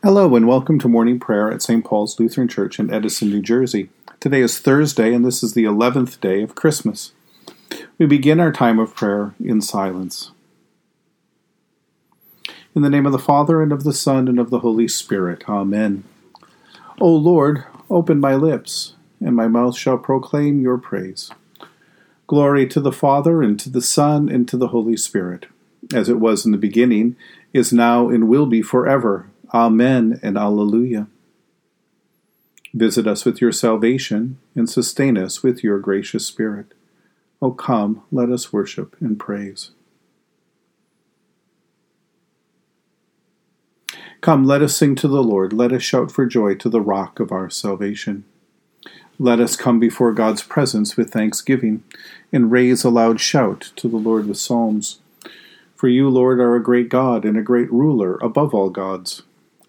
Hello, and welcome to morning prayer at St. Paul's Lutheran Church in Edison, New Jersey. Today is Thursday, and this is the 11th day of Christmas. We begin our time of prayer in silence. In the name of the Father, and of the Son, and of the Holy Spirit. Amen. O Lord, open my lips, and my mouth shall proclaim your praise. Glory to the Father, and to the Son, and to the Holy Spirit, as it was in the beginning, is now, and will be forever Amen and Alleluia. Visit us with your salvation and sustain us with your gracious Spirit. O come, let us worship and praise. Come, let us sing to the Lord. Let us shout for joy to the rock of our salvation. Let us come before God's presence with thanksgiving and raise a loud shout to the Lord with psalms. For you, Lord, are a great God and a great ruler above all gods.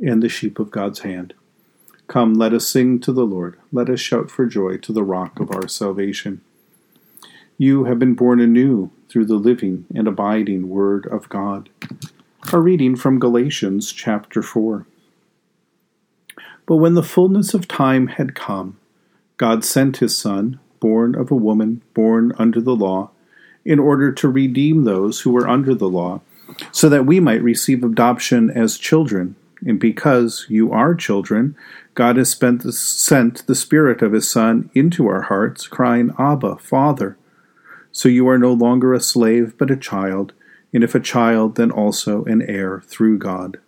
and the sheep of God's hand. Come, let us sing to the Lord. Let us shout for joy to the rock of our salvation. You have been born anew through the living and abiding Word of God. A reading from Galatians chapter 4. But when the fullness of time had come, God sent his Son, born of a woman, born under the law, in order to redeem those who were under the law, so that we might receive adoption as children. And because you are children, God has the, sent the Spirit of His Son into our hearts, crying, Abba, Father. So you are no longer a slave, but a child, and if a child, then also an heir through God.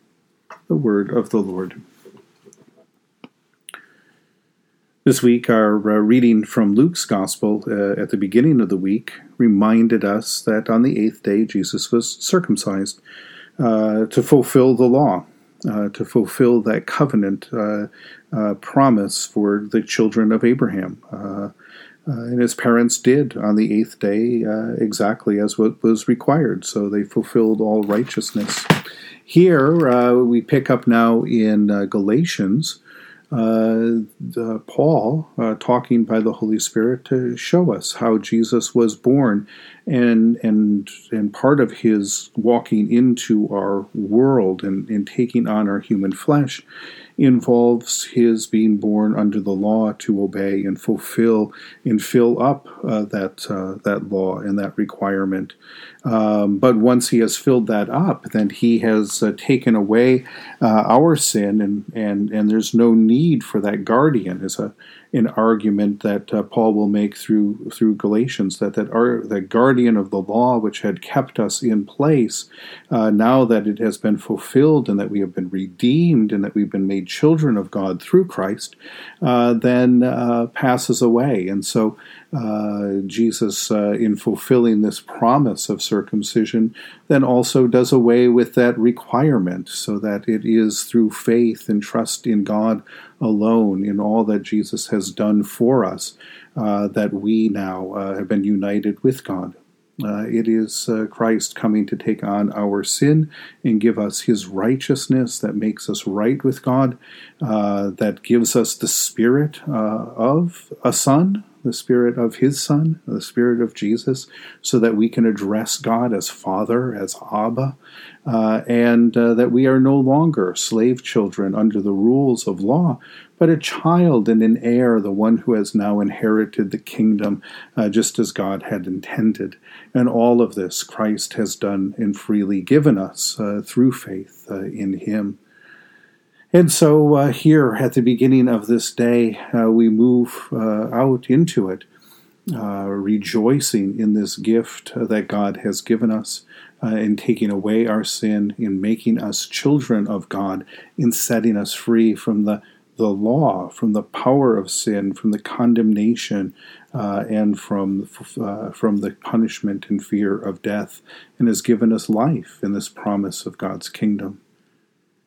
The Word of the Lord. This week, our uh, reading from Luke's Gospel uh, at the beginning of the week reminded us that on the eighth day Jesus was circumcised uh, to fulfill the law uh, to fulfill that covenant uh, uh, promise for the children of Abraham. Uh, uh, and his parents did on the eighth day exactly as what was required. So they fulfilled all righteousness. Here we pick up now in Galatians uh, Paul uh, talking by the Holy Spirit to show us how Jesus was born, and and and part of his walking into our world and, and taking on our human flesh involves his being born under the law to obey and fulfill and fill up uh, that uh, that law and that requirement. Um, but once he has filled that up, then he has uh, taken away uh, our sin, and, and and there's no need for that guardian. Is a an argument that uh, Paul will make through through Galatians that that our the guardian of the law which had kept us in place, uh, now that it has been fulfilled and that we have been redeemed and that we've been made children of God through Christ, uh, then uh, passes away. And so uh, Jesus, uh, in fulfilling this promise of circumcision, then also does away with that requirement so that it is through faith and trust in God alone, in all that Jesus has done for us, uh, that we now uh, have been united with God. Uh, it is uh, Christ coming to take on our sin and give us his righteousness that makes us right with God, uh, that gives us the spirit uh, of a son, the Spirit of His Son, the Spirit of Jesus, so that we can address God as Father, as Abba, uh, and uh, that we are no longer slave children under the rules of law, but a child and an heir, the one who has now inherited the kingdom uh, just as God had intended. And all of this Christ has done and freely given us uh, through faith uh, in Him. And so uh, here at the beginning of this day, uh, we move uh, out into it, uh, rejoicing in this gift that God has given us, uh, in taking away our sin, in making us children of God, in setting us free from the, the law, from the power of sin, from the condemnation, uh, and from, from the punishment and fear of death, and has given us life in this promise of God's kingdom.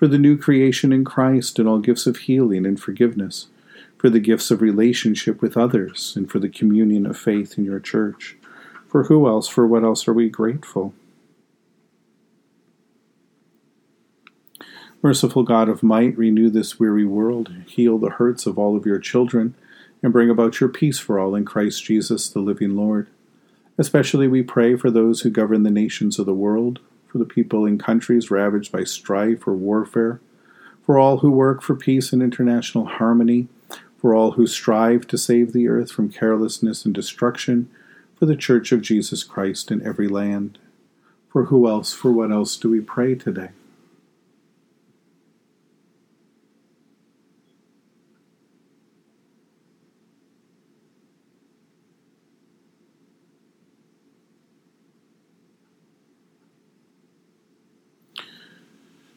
for the new creation in Christ, and all gifts of healing and forgiveness for the gifts of relationship with others, and for the communion of faith in your church. For who else, for what else are we grateful? Merciful God of might, renew this weary world, heal the hurts of all of your children, and bring about your peace for all in Christ Jesus, the living Lord. Especially we pray for those who govern the nations of the world, for the people in countries ravaged by strife or warfare, for all who work for peace and international harmony, for all who strive to save the earth from carelessness and destruction, for the Church of Jesus Christ in every land. For who else, for what else do we pray today?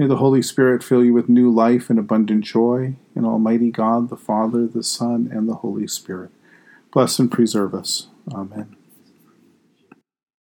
May the Holy Spirit fill you with new life and abundant joy in Almighty God, the Father, the Son, and the Holy Spirit. Bless and preserve us. Amen.